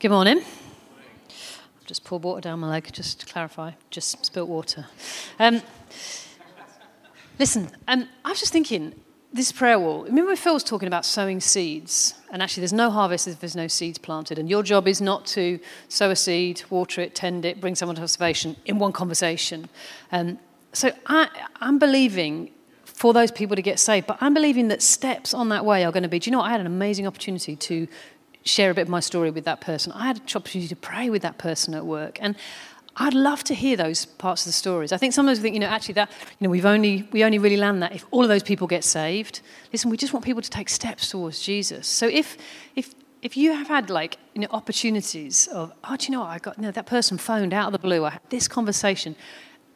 Good morning. I've just poured water down my leg, just to clarify. Just spilt water. Um, listen, um, I was just thinking, this prayer wall, remember Phil was talking about sowing seeds? And actually, there's no harvest if there's no seeds planted. And your job is not to sow a seed, water it, tend it, bring someone to salvation in one conversation. Um, so I, I'm believing for those people to get saved, but I'm believing that steps on that way are going to be. Do you know, what? I had an amazing opportunity to share a bit of my story with that person. I had an opportunity to pray with that person at work. And I'd love to hear those parts of the stories. I think sometimes we think, you know, actually that, you know, we've only, we only really land that if all of those people get saved. Listen, we just want people to take steps towards Jesus. So if, if, if you have had like, you know, opportunities of, oh, do you know what, I got, you know, that person phoned out of the blue, I had this conversation.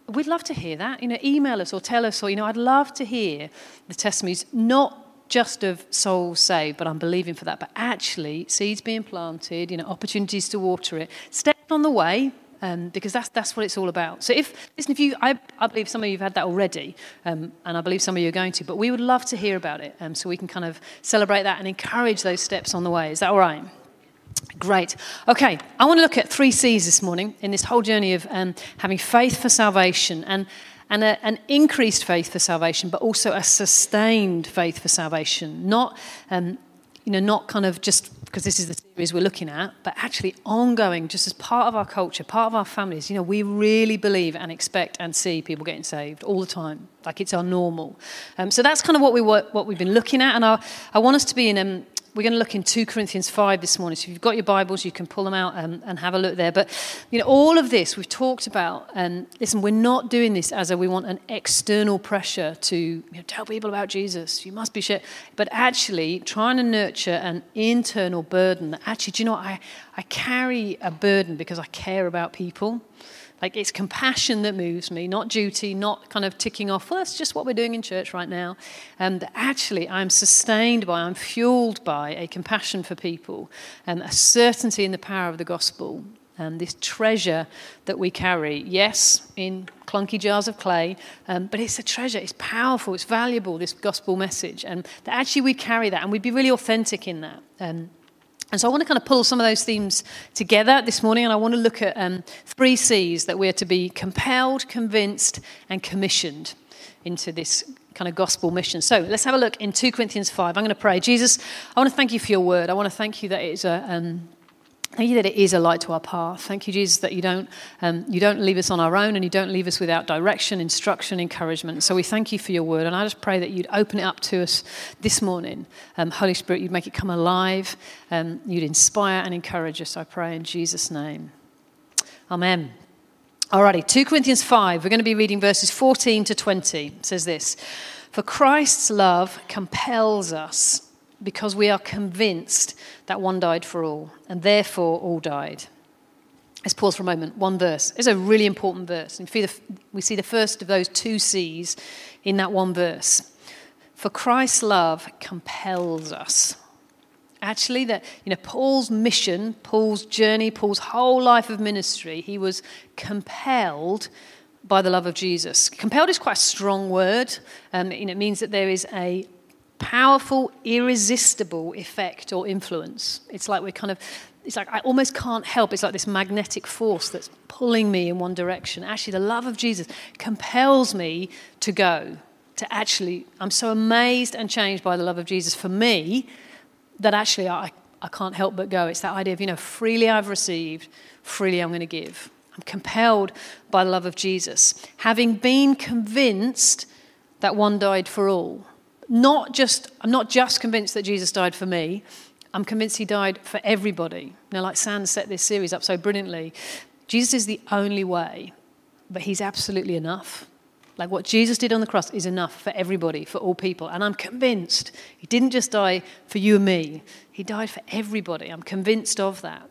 We'd love to hear that. You know, email us or tell us, or, you know, I'd love to hear the testimonies, not just of souls saved, but I'm believing for that. But actually, seeds being planted, you know, opportunities to water it, steps on the way, um, because that's, that's what it's all about. So if, listen, if you, I, I believe some of you have had that already, um, and I believe some of you are going to, but we would love to hear about it um, so we can kind of celebrate that and encourage those steps on the way. Is that all right? Great. Okay, I want to look at three C's this morning in this whole journey of um, having faith for salvation and, and a, an increased faith for salvation, but also a sustained faith for salvation. Not, um, you know, not kind of just because this is the series we're looking at, but actually ongoing, just as part of our culture, part of our families. You know, we really believe and expect and see people getting saved all the time, like it's our normal. Um, so that's kind of what we what we've been looking at, and I, I want us to be in um, we're going to look in 2 Corinthians 5 this morning. So if you've got your Bibles, you can pull them out and, and have a look there. But, you know, all of this we've talked about. And listen, we're not doing this as a we want an external pressure to you know, tell people about Jesus. You must be shared. But actually trying to nurture an internal burden that actually, do you know what? I, I carry a burden because I care about people. Like it's compassion that moves me, not duty, not kind of ticking off, well, that's just what we're doing in church right now. And actually, I'm sustained by, I'm fueled by a compassion for people and a certainty in the power of the gospel and this treasure that we carry. Yes, in clunky jars of clay, um, but it's a treasure. It's powerful, it's valuable, this gospel message. And that actually we carry that and we'd be really authentic in that. Um, and so I want to kind of pull some of those themes together this morning, and I want to look at um, three C's that we're to be compelled, convinced, and commissioned into this kind of gospel mission. So let's have a look in 2 Corinthians 5. I'm going to pray. Jesus, I want to thank you for your word. I want to thank you that it's a. Um, Thank you that it is a light to our path. Thank you, Jesus, that you don't, um, you don't leave us on our own and you don't leave us without direction, instruction, encouragement. So we thank you for your word. And I just pray that you'd open it up to us this morning. Um, Holy Spirit, you'd make it come alive. Um, you'd inspire and encourage us, I pray, in Jesus' name. Amen. Alrighty, 2 Corinthians 5. We're going to be reading verses 14 to 20. It says this For Christ's love compels us because we are convinced that one died for all, and therefore all died. Let's pause for a moment. One verse. It's a really important verse. And We see the first of those two C's in that one verse. For Christ's love compels us. Actually, that you know, Paul's mission, Paul's journey, Paul's whole life of ministry, he was compelled by the love of Jesus. Compelled is quite a strong word. Um, know, it means that there is a powerful, irresistible effect or influence. It's like we're kind of, it's like I almost can't help. It's like this magnetic force that's pulling me in one direction. Actually, the love of Jesus compels me to go, to actually, I'm so amazed and changed by the love of Jesus for me that actually I, I can't help but go. It's that idea of, you know, freely I've received, freely I'm going to give. I'm compelled by the love of Jesus, having been convinced that one died for all not just, I'm not just convinced that Jesus died for me, I'm convinced he died for everybody. Now, like Sam set this series up so brilliantly, Jesus is the only way, but he's absolutely enough. Like what Jesus did on the cross is enough for everybody, for all people. And I'm convinced he didn't just die for you and me, he died for everybody. I'm convinced of that.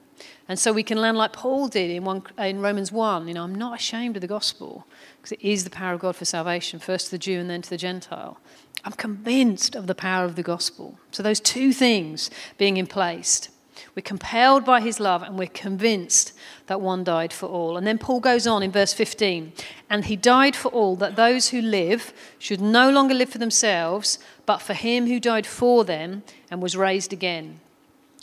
And so we can land like Paul did in, one, in Romans 1. You know, I'm not ashamed of the gospel because it is the power of God for salvation, first to the Jew and then to the Gentile. I'm convinced of the power of the gospel. So, those two things being in place. We're compelled by his love and we're convinced that one died for all. And then Paul goes on in verse 15 and he died for all, that those who live should no longer live for themselves, but for him who died for them and was raised again.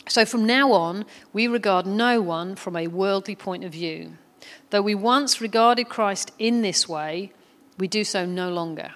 So from now on, we regard no one from a worldly point of view. Though we once regarded Christ in this way, we do so no longer.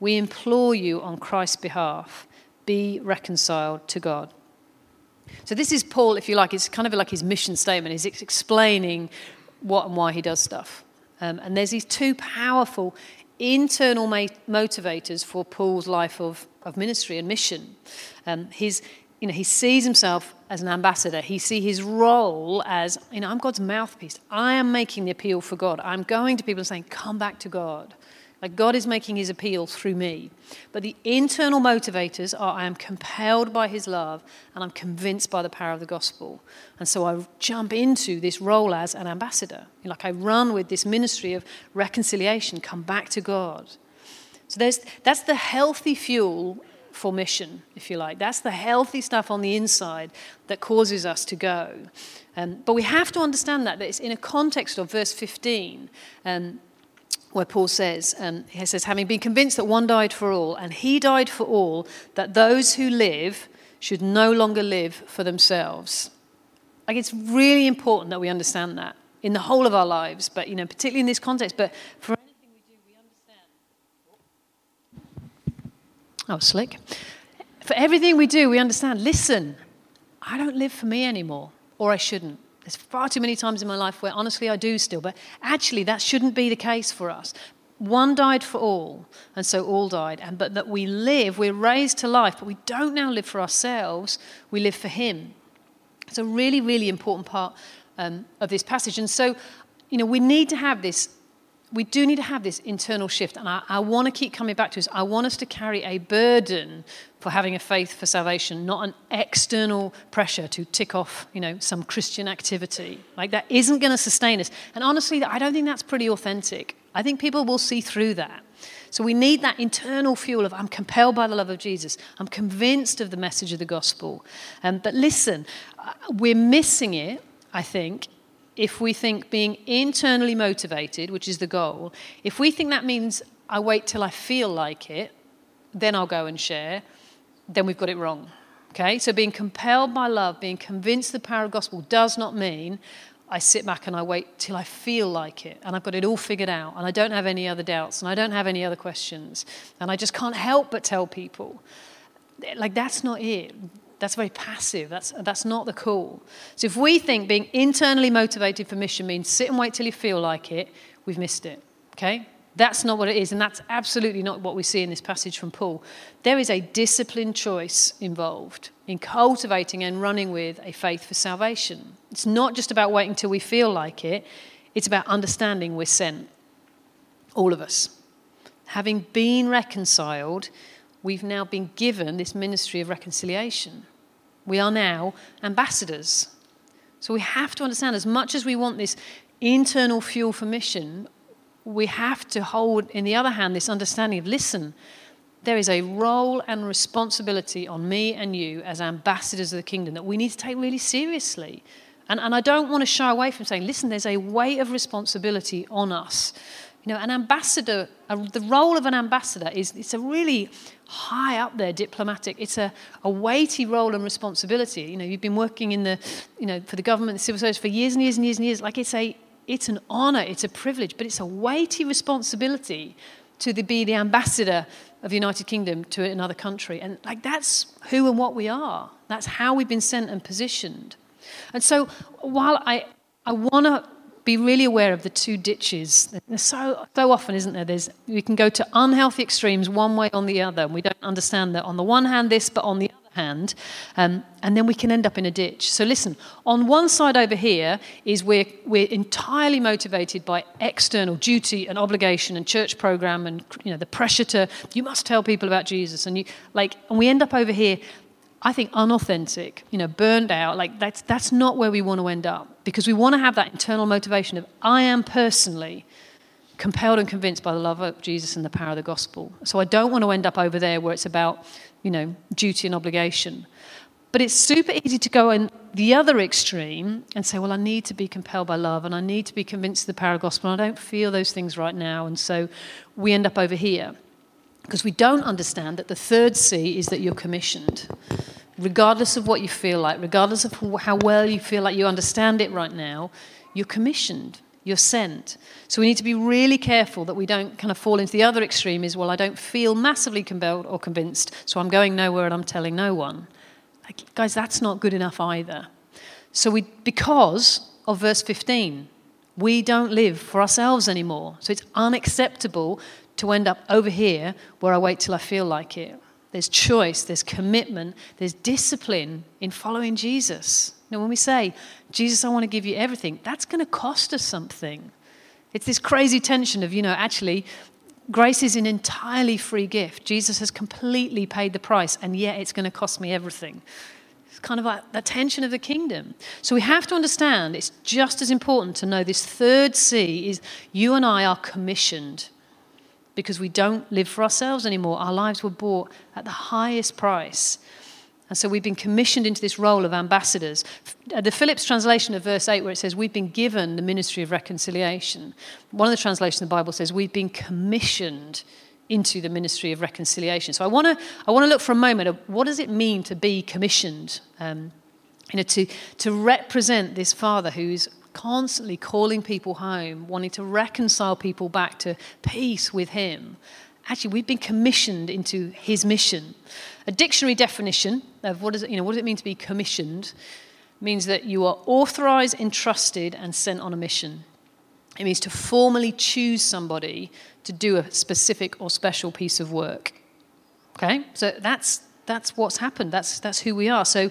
We implore you on Christ's behalf be reconciled to God. So, this is Paul, if you like, it's kind of like his mission statement. He's explaining what and why he does stuff. Um, and there's these two powerful internal motivators for Paul's life of, of ministry and mission. Um, his, you know, he sees himself as an ambassador. He sees his role as, you know, I'm God's mouthpiece. I am making the appeal for God. I'm going to people and saying, come back to God. Like God is making his appeal through me. But the internal motivators are I am compelled by his love and I'm convinced by the power of the gospel. And so I jump into this role as an ambassador. Like I run with this ministry of reconciliation, come back to God. So there's, that's the healthy fuel for mission, if you like. That's the healthy stuff on the inside that causes us to go. Um, but we have to understand that, that it's in a context of verse 15. Um, where Paul says, um, he says, having been convinced that one died for all, and he died for all, that those who live should no longer live for themselves. Like it's really important that we understand that in the whole of our lives, but you know, particularly in this context. But for anything we do, we understand. Oh, slick. For everything we do, we understand. Listen, I don't live for me anymore, or I shouldn't. There's far too many times in my life where honestly I do still, but actually that shouldn't be the case for us. One died for all, and so all died. And but that we live, we're raised to life, but we don't now live for ourselves, we live for Him. It's a really, really important part um, of this passage. And so, you know, we need to have this we do need to have this internal shift. And I, I want to keep coming back to this. I want us to carry a burden for having a faith for salvation, not an external pressure to tick off, you know, some Christian activity. Like that isn't going to sustain us. And honestly, I don't think that's pretty authentic. I think people will see through that. So we need that internal fuel of I'm compelled by the love of Jesus. I'm convinced of the message of the gospel. Um, but listen, uh, we're missing it, I think, if we think being internally motivated, which is the goal, if we think that means I wait till I feel like it, then I'll go and share, then we've got it wrong. Okay? So being compelled by love, being convinced the power of gospel does not mean I sit back and I wait till I feel like it and I've got it all figured out and I don't have any other doubts and I don't have any other questions and I just can't help but tell people. Like, that's not it. That's very passive. That's, that's not the call. So if we think being internally motivated for mission means sit and wait till you feel like it, we've missed it. Okay? That's not what it is, and that's absolutely not what we see in this passage from Paul. There is a disciplined choice involved in cultivating and running with a faith for salvation. It's not just about waiting till we feel like it, it's about understanding we're sent. All of us. Having been reconciled, we've now been given this ministry of reconciliation. We are now ambassadors. So we have to understand, as much as we want this internal fuel for mission, we have to hold, in the other hand, this understanding of listen, there is a role and responsibility on me and you as ambassadors of the kingdom that we need to take really seriously. And, and I don't want to shy away from saying, listen, there's a weight of responsibility on us you know, an ambassador, a, the role of an ambassador is it's a really high up there diplomatic. It's a, a weighty role and responsibility. You know, you've been working in the, you know, for the government, the civil service for years and years and years and years. Like it's a, it's an honor, it's a privilege, but it's a weighty responsibility to the, be the ambassador of the United Kingdom to another country. And like that's who and what we are. That's how we've been sent and positioned. And so while I, I want to be really aware of the two ditches. So, so often, isn't there? There's, we can go to unhealthy extremes one way on the other. And we don't understand that on the one hand, this, but on the other hand, um, and then we can end up in a ditch. So listen, on one side over here is we're, we're entirely motivated by external duty and obligation and church program and you know the pressure to you must tell people about Jesus and you like and we end up over here I think unauthentic, you know, burned out, like that's, that's not where we want to end up because we want to have that internal motivation of I am personally compelled and convinced by the love of Jesus and the power of the gospel. So I don't want to end up over there where it's about, you know, duty and obligation. But it's super easy to go in the other extreme and say, well, I need to be compelled by love and I need to be convinced of the power of the gospel. And I don't feel those things right now. And so we end up over here because we don't understand that the third C is that you're commissioned. Regardless of what you feel like, regardless of how well you feel like you understand it right now, you're commissioned, you're sent. So we need to be really careful that we don't kind of fall into the other extreme is, well, I don't feel massively compelled or convinced, so I'm going nowhere and I'm telling no one. Like, guys, that's not good enough either. So we, because of verse 15, we don't live for ourselves anymore. So it's unacceptable to end up over here where I wait till I feel like it. There's choice, there's commitment, there's discipline in following Jesus. Know, when we say, Jesus, I want to give you everything, that's going to cost us something. It's this crazy tension of, you know, actually, grace is an entirely free gift. Jesus has completely paid the price, and yet it's going to cost me everything. It's kind of like the tension of the kingdom. So we have to understand it's just as important to know this third C is you and I are commissioned because we don't live for ourselves anymore. Our lives were bought at the highest price. And so we've been commissioned into this role of ambassadors. The Phillips translation of verse 8, where it says, We've been given the ministry of reconciliation, one of the translations of the Bible says, We've been commissioned into the ministry of reconciliation. So I want to I want to look for a moment of what does it mean to be commissioned? Um, you know, to, to represent this father who's constantly calling people home, wanting to reconcile people back to peace with Him. Actually, we've been commissioned into His mission. A dictionary definition of what, is it, you know, what does it mean to be commissioned means that you are authorized, entrusted, and sent on a mission. It means to formally choose somebody to do a specific or special piece of work. Okay? So that's, that's what's happened. That's, that's who we are. So,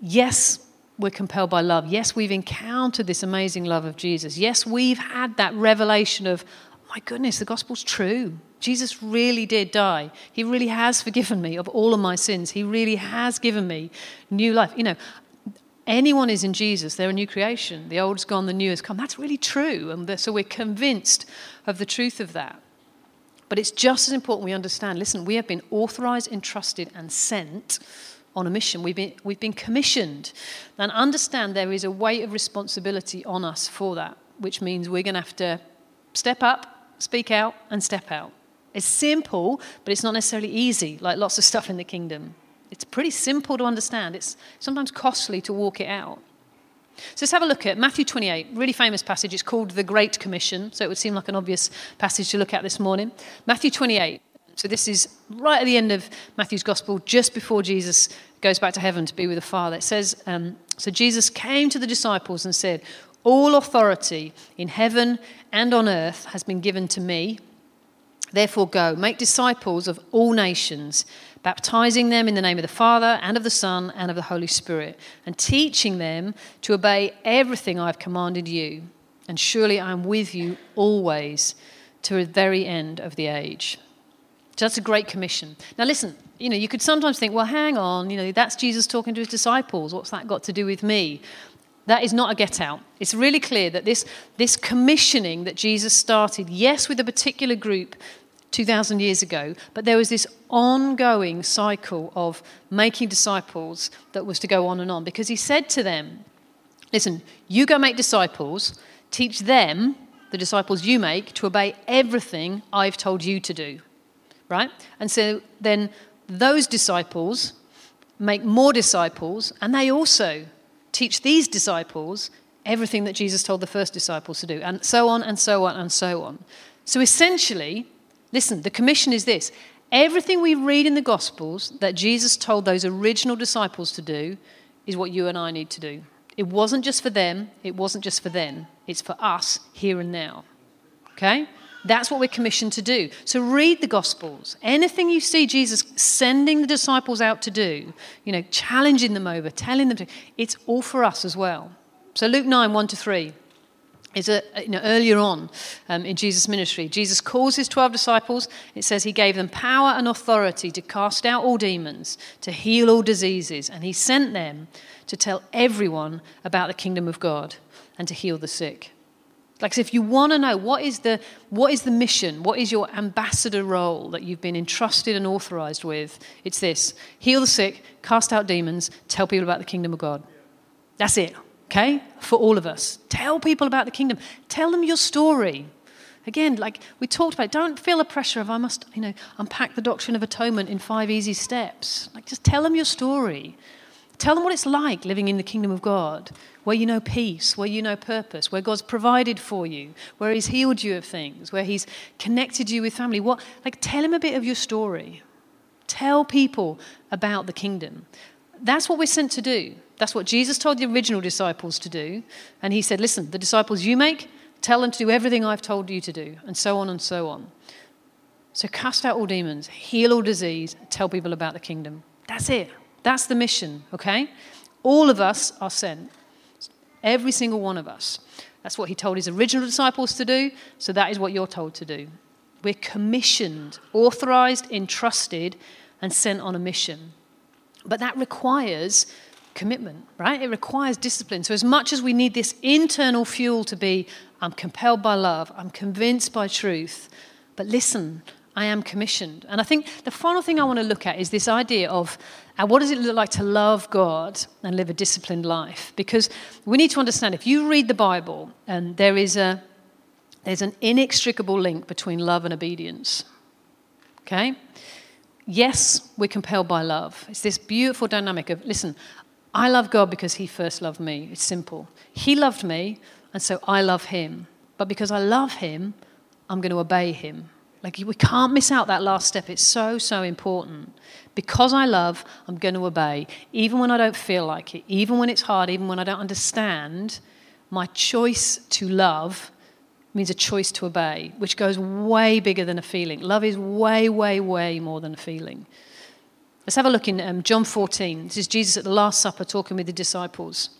yes, we're compelled by love. Yes, we've encountered this amazing love of Jesus. Yes, we've had that revelation of, my goodness, the gospel's true. Jesus really did die. He really has forgiven me of all of my sins. He really has given me new life. You know, anyone is in Jesus, they're a new creation. The old's gone, the new has come. That's really true. And so we're convinced of the truth of that. But it's just as important we understand listen, we have been authorized, entrusted, and sent on a mission. We've been, we've been commissioned. And understand there is a weight of responsibility on us for that, which means we're going to have to step up, speak out, and step out. It's simple, but it's not necessarily easy, like lots of stuff in the kingdom. It's pretty simple to understand. It's sometimes costly to walk it out. So let's have a look at Matthew 28, really famous passage. It's called the Great Commission, so it would seem like an obvious passage to look at this morning. Matthew 28. So this is right at the end of Matthew's Gospel, just before Jesus goes back to heaven to be with the Father. It says, um, So Jesus came to the disciples and said, All authority in heaven and on earth has been given to me. Therefore, go, make disciples of all nations, baptizing them in the name of the Father and of the Son and of the Holy Spirit, and teaching them to obey everything I've commanded you. And surely I am with you always to the very end of the age. So that's a great commission. Now, listen, you know, you could sometimes think, well, hang on, you know, that's Jesus talking to his disciples. What's that got to do with me? That is not a get out. It's really clear that this, this commissioning that Jesus started, yes, with a particular group 2,000 years ago, but there was this ongoing cycle of making disciples that was to go on and on because he said to them, Listen, you go make disciples, teach them, the disciples you make, to obey everything I've told you to do right? And so then those disciples make more disciples, and they also teach these disciples everything that Jesus told the first disciples to do, and so on and so on and so on. So essentially, listen, the commission is this everything we read in the Gospels that Jesus told those original disciples to do is what you and I need to do. It wasn't just for them, it wasn't just for them, it's for us here and now. Okay? That's what we're commissioned to do. So read the Gospels. Anything you see Jesus sending the disciples out to do, you know, challenging them over, telling them to, it's all for us as well. So Luke 9, 1 to 3. is a, you know, earlier on um, in Jesus' ministry. Jesus calls his 12 disciples. It says he gave them power and authority to cast out all demons, to heal all diseases, and he sent them to tell everyone about the kingdom of God and to heal the sick. Like, if you want to know what is, the, what is the mission, what is your ambassador role that you've been entrusted and authorized with, it's this heal the sick, cast out demons, tell people about the kingdom of God. That's it okay? For all of us. Tell people about the kingdom. Tell them your story. Again, like we talked about, don't feel a pressure of I must, you know, unpack the doctrine of atonement in five easy steps. Like just tell them your story. Tell them what it's like living in the kingdom of God, where you know peace, where you know purpose, where God's provided for you, where He's healed you of things, where He's connected you with family. What, like, tell Him a bit of your story. Tell people about the kingdom. That's what we're sent to do. That's what Jesus told the original disciples to do. And he said, Listen, the disciples you make, tell them to do everything I've told you to do, and so on and so on. So cast out all demons, heal all disease, tell people about the kingdom. That's it. That's the mission, okay? All of us are sent. Every single one of us. That's what he told his original disciples to do, so that is what you're told to do. We're commissioned, authorized, entrusted, and sent on a mission. But that requires commitment, right? It requires discipline. So, as much as we need this internal fuel to be, I'm compelled by love, I'm convinced by truth, but listen, I am commissioned. And I think the final thing I want to look at is this idea of uh, what does it look like to love God and live a disciplined life? Because we need to understand if you read the Bible, and there is a there's an inextricable link between love and obedience. Okay? Yes, we're compelled by love. It's this beautiful dynamic of, listen, I love God because He first loved me. It's simple. He loved me, and so I love Him. But because I love Him, I'm going to obey Him. Like, we can't miss out that last step. It's so, so important. Because I love, I'm going to obey. Even when I don't feel like it, even when it's hard, even when I don't understand, my choice to love means a choice to obey, which goes way bigger than a feeling. Love is way, way, way more than a feeling. Let's have a look in um, John 14. This is Jesus at the Last Supper talking with the disciples.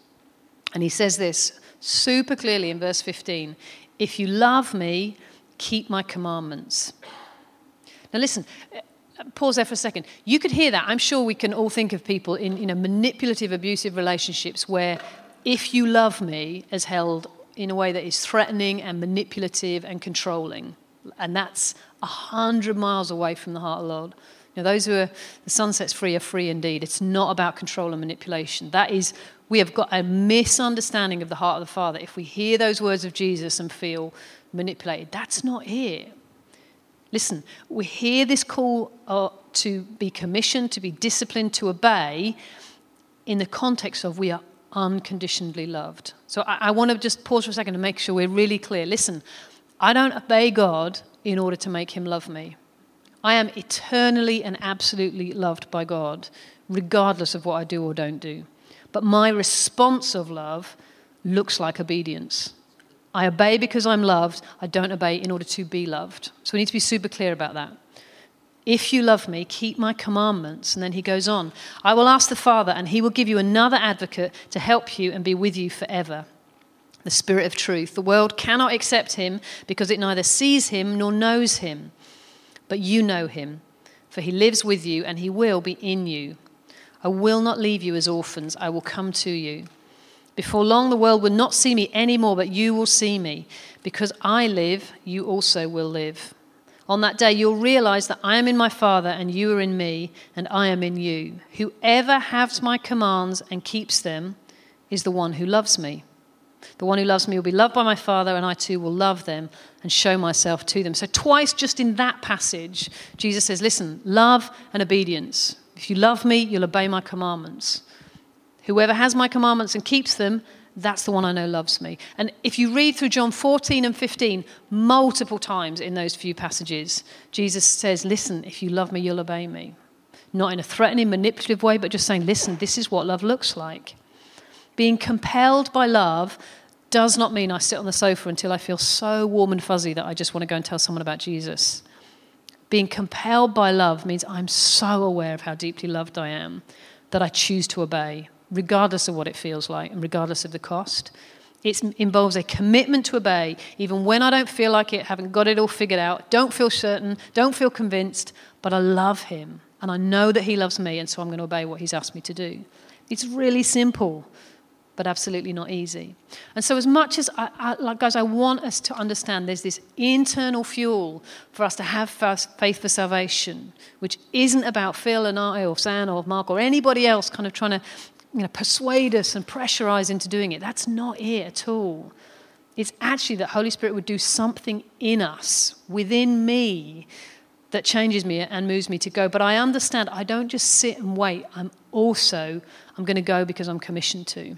And he says this super clearly in verse 15 If you love me, keep my commandments. Now, listen, pause there for a second. You could hear that. I'm sure we can all think of people in you know, manipulative, abusive relationships where if you love me is held in a way that is threatening and manipulative and controlling. And that's a hundred miles away from the heart of the Lord know, those who are the Son sets free are free indeed. It's not about control and manipulation. That is, we have got a misunderstanding of the heart of the Father. If we hear those words of Jesus and feel manipulated, that's not it. Listen, we hear this call uh, to be commissioned, to be disciplined, to obey in the context of we are unconditionally loved. So I, I want to just pause for a second to make sure we're really clear. Listen, I don't obey God in order to make him love me. I am eternally and absolutely loved by God, regardless of what I do or don't do. But my response of love looks like obedience. I obey because I'm loved, I don't obey in order to be loved. So we need to be super clear about that. If you love me, keep my commandments. And then he goes on I will ask the Father, and he will give you another advocate to help you and be with you forever. The Spirit of truth. The world cannot accept him because it neither sees him nor knows him but you know him, for he lives with you and he will be in you. I will not leave you as orphans, I will come to you. Before long, the world will not see me anymore, but you will see me. Because I live, you also will live. On that day, you'll realize that I am in my Father, and you are in me, and I am in you. Whoever has my commands and keeps them is the one who loves me. The one who loves me will be loved by my Father, and I too will love them and show myself to them. So, twice just in that passage, Jesus says, Listen, love and obedience. If you love me, you'll obey my commandments. Whoever has my commandments and keeps them, that's the one I know loves me. And if you read through John 14 and 15, multiple times in those few passages, Jesus says, Listen, if you love me, you'll obey me. Not in a threatening, manipulative way, but just saying, Listen, this is what love looks like. Being compelled by love does not mean I sit on the sofa until I feel so warm and fuzzy that I just want to go and tell someone about Jesus. Being compelled by love means I'm so aware of how deeply loved I am that I choose to obey, regardless of what it feels like and regardless of the cost. It involves a commitment to obey, even when I don't feel like it, haven't got it all figured out, don't feel certain, don't feel convinced, but I love Him and I know that He loves me, and so I'm going to obey what He's asked me to do. It's really simple, but absolutely not easy. And so, as much as I, I, like guys, I want us to understand there's this internal fuel for us to have faith for salvation, which isn't about Phil and I or Sam or Mark or anybody else kind of trying to you know, persuade us and pressurize into doing it. That's not it at all. It's actually that Holy Spirit would do something in us, within me, that changes me and moves me to go. But I understand I don't just sit and wait. I'm also, I'm going to go because I'm commissioned to.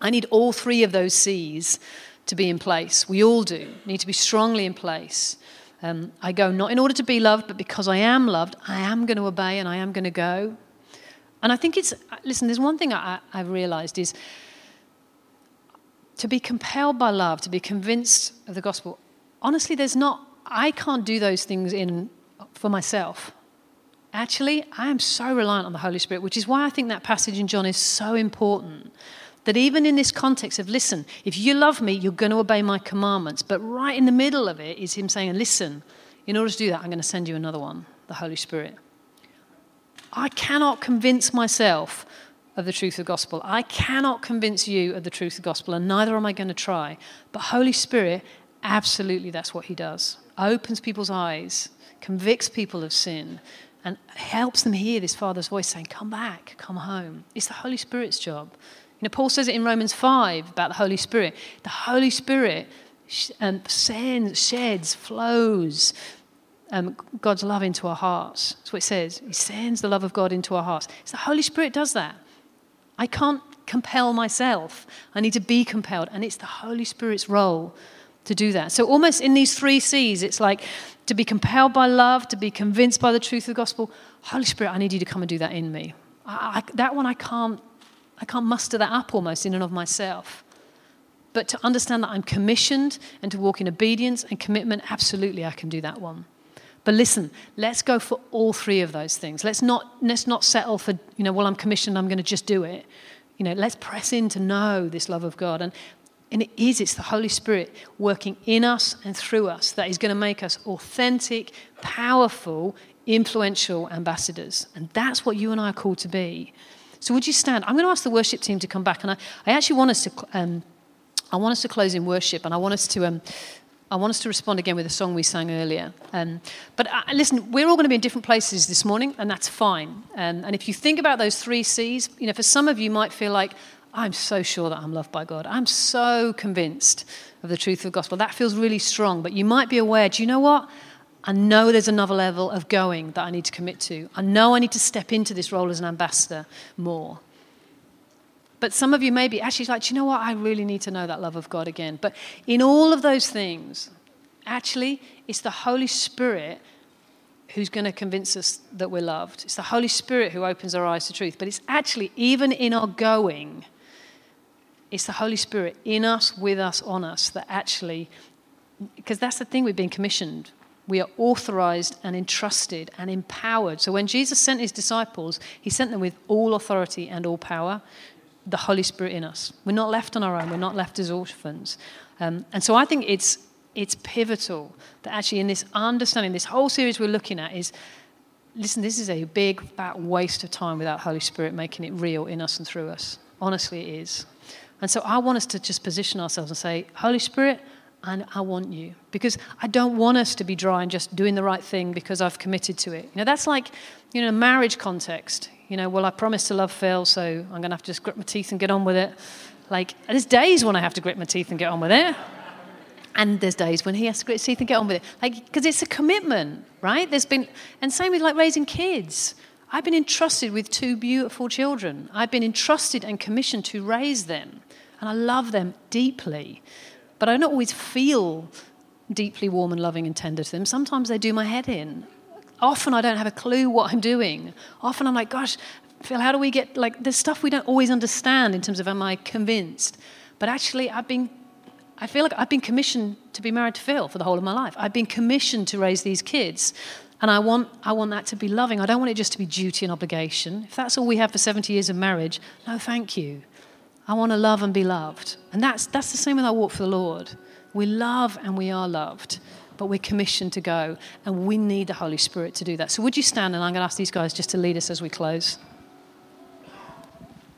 I need all three of those C's to be in place. We all do, need to be strongly in place. Um, I go not in order to be loved, but because I am loved, I am going to obey and I am going to go. And I think it's, listen, there's one thing I, I've realized is to be compelled by love, to be convinced of the gospel, honestly, there's not, I can't do those things in for myself. Actually, I am so reliant on the Holy Spirit, which is why I think that passage in John is so important. That even in this context of, listen, if you love me, you're going to obey my commandments. But right in the middle of it is him saying, listen, in order to do that, I'm going to send you another one, the Holy Spirit. I cannot convince myself of the truth of the gospel. I cannot convince you of the truth of the gospel, and neither am I going to try. But Holy Spirit, absolutely, that's what he does. Opens people's eyes convicts people of sin, and helps them hear this Father's voice saying, Come back, come home. It's the Holy Spirit's job. You know, Paul says it in Romans 5 about the Holy Spirit. The Holy Spirit um, sends, sheds, flows um, God's love into our hearts. That's what it says. He sends the love of God into our hearts. It's the Holy Spirit does that. I can't compel myself. I need to be compelled. And it's the Holy Spirit's role to do that. So, almost in these three C's, it's like to be compelled by love, to be convinced by the truth of the gospel. Holy Spirit, I need you to come and do that in me. I, I, that one, I can't, I can't muster that up almost in and of myself. But to understand that I'm commissioned and to walk in obedience and commitment, absolutely, I can do that one. But listen, let's go for all three of those things. Let's not, let's not settle for, you know, well, I'm commissioned, I'm going to just do it. You know, let's press in to know this love of God. And and it is, it's the Holy Spirit working in us and through us that is going to make us authentic, powerful, influential ambassadors. And that's what you and I are called to be. So would you stand? I'm going to ask the worship team to come back. And I, I actually want us to, um, I want us to close in worship. And I want us to, um, I want us to respond again with a song we sang earlier. Um, but uh, listen, we're all going to be in different places this morning, and that's fine. Um, and if you think about those three C's, you know, for some of you might feel like, I'm so sure that I'm loved by God. I'm so convinced of the truth of the gospel. That feels really strong, but you might be aware do you know what? I know there's another level of going that I need to commit to. I know I need to step into this role as an ambassador more. But some of you may be actually like, do you know what? I really need to know that love of God again. But in all of those things, actually, it's the Holy Spirit who's going to convince us that we're loved. It's the Holy Spirit who opens our eyes to truth. But it's actually, even in our going, it's the Holy Spirit in us, with us, on us that actually, because that's the thing we've been commissioned. We are authorized and entrusted and empowered. So when Jesus sent his disciples, he sent them with all authority and all power, the Holy Spirit in us. We're not left on our own, we're not left as orphans. Um, and so I think it's, it's pivotal that actually in this understanding, this whole series we're looking at is listen, this is a big, fat waste of time without Holy Spirit making it real in us and through us. Honestly, it is. And so I want us to just position ourselves and say, Holy Spirit, and I want you. Because I don't want us to be dry and just doing the right thing because I've committed to it. You know, that's like, you know, a marriage context. You know, well, I promised to love Phil, so I'm going to have to just grit my teeth and get on with it. Like, there's days when I have to grit my teeth and get on with it. And there's days when he has to grit his teeth and get on with it. Like, because it's a commitment, right? There's been, and same with like raising kids. I've been entrusted with two beautiful children. I've been entrusted and commissioned to raise them. And I love them deeply. But I don't always feel deeply warm and loving and tender to them. Sometimes they do my head in. Often I don't have a clue what I'm doing. Often I'm like, gosh, Phil, how do we get, like, there's stuff we don't always understand in terms of am I convinced? But actually, I've been, I feel like I've been commissioned to be married to Phil for the whole of my life. I've been commissioned to raise these kids. And I want, I want that to be loving. I don't want it just to be duty and obligation. If that's all we have for 70 years of marriage, no, thank you. I want to love and be loved. And that's, that's the same with our walk for the Lord. We love and we are loved, but we're commissioned to go, and we need the Holy Spirit to do that. So, would you stand? And I'm going to ask these guys just to lead us as we close.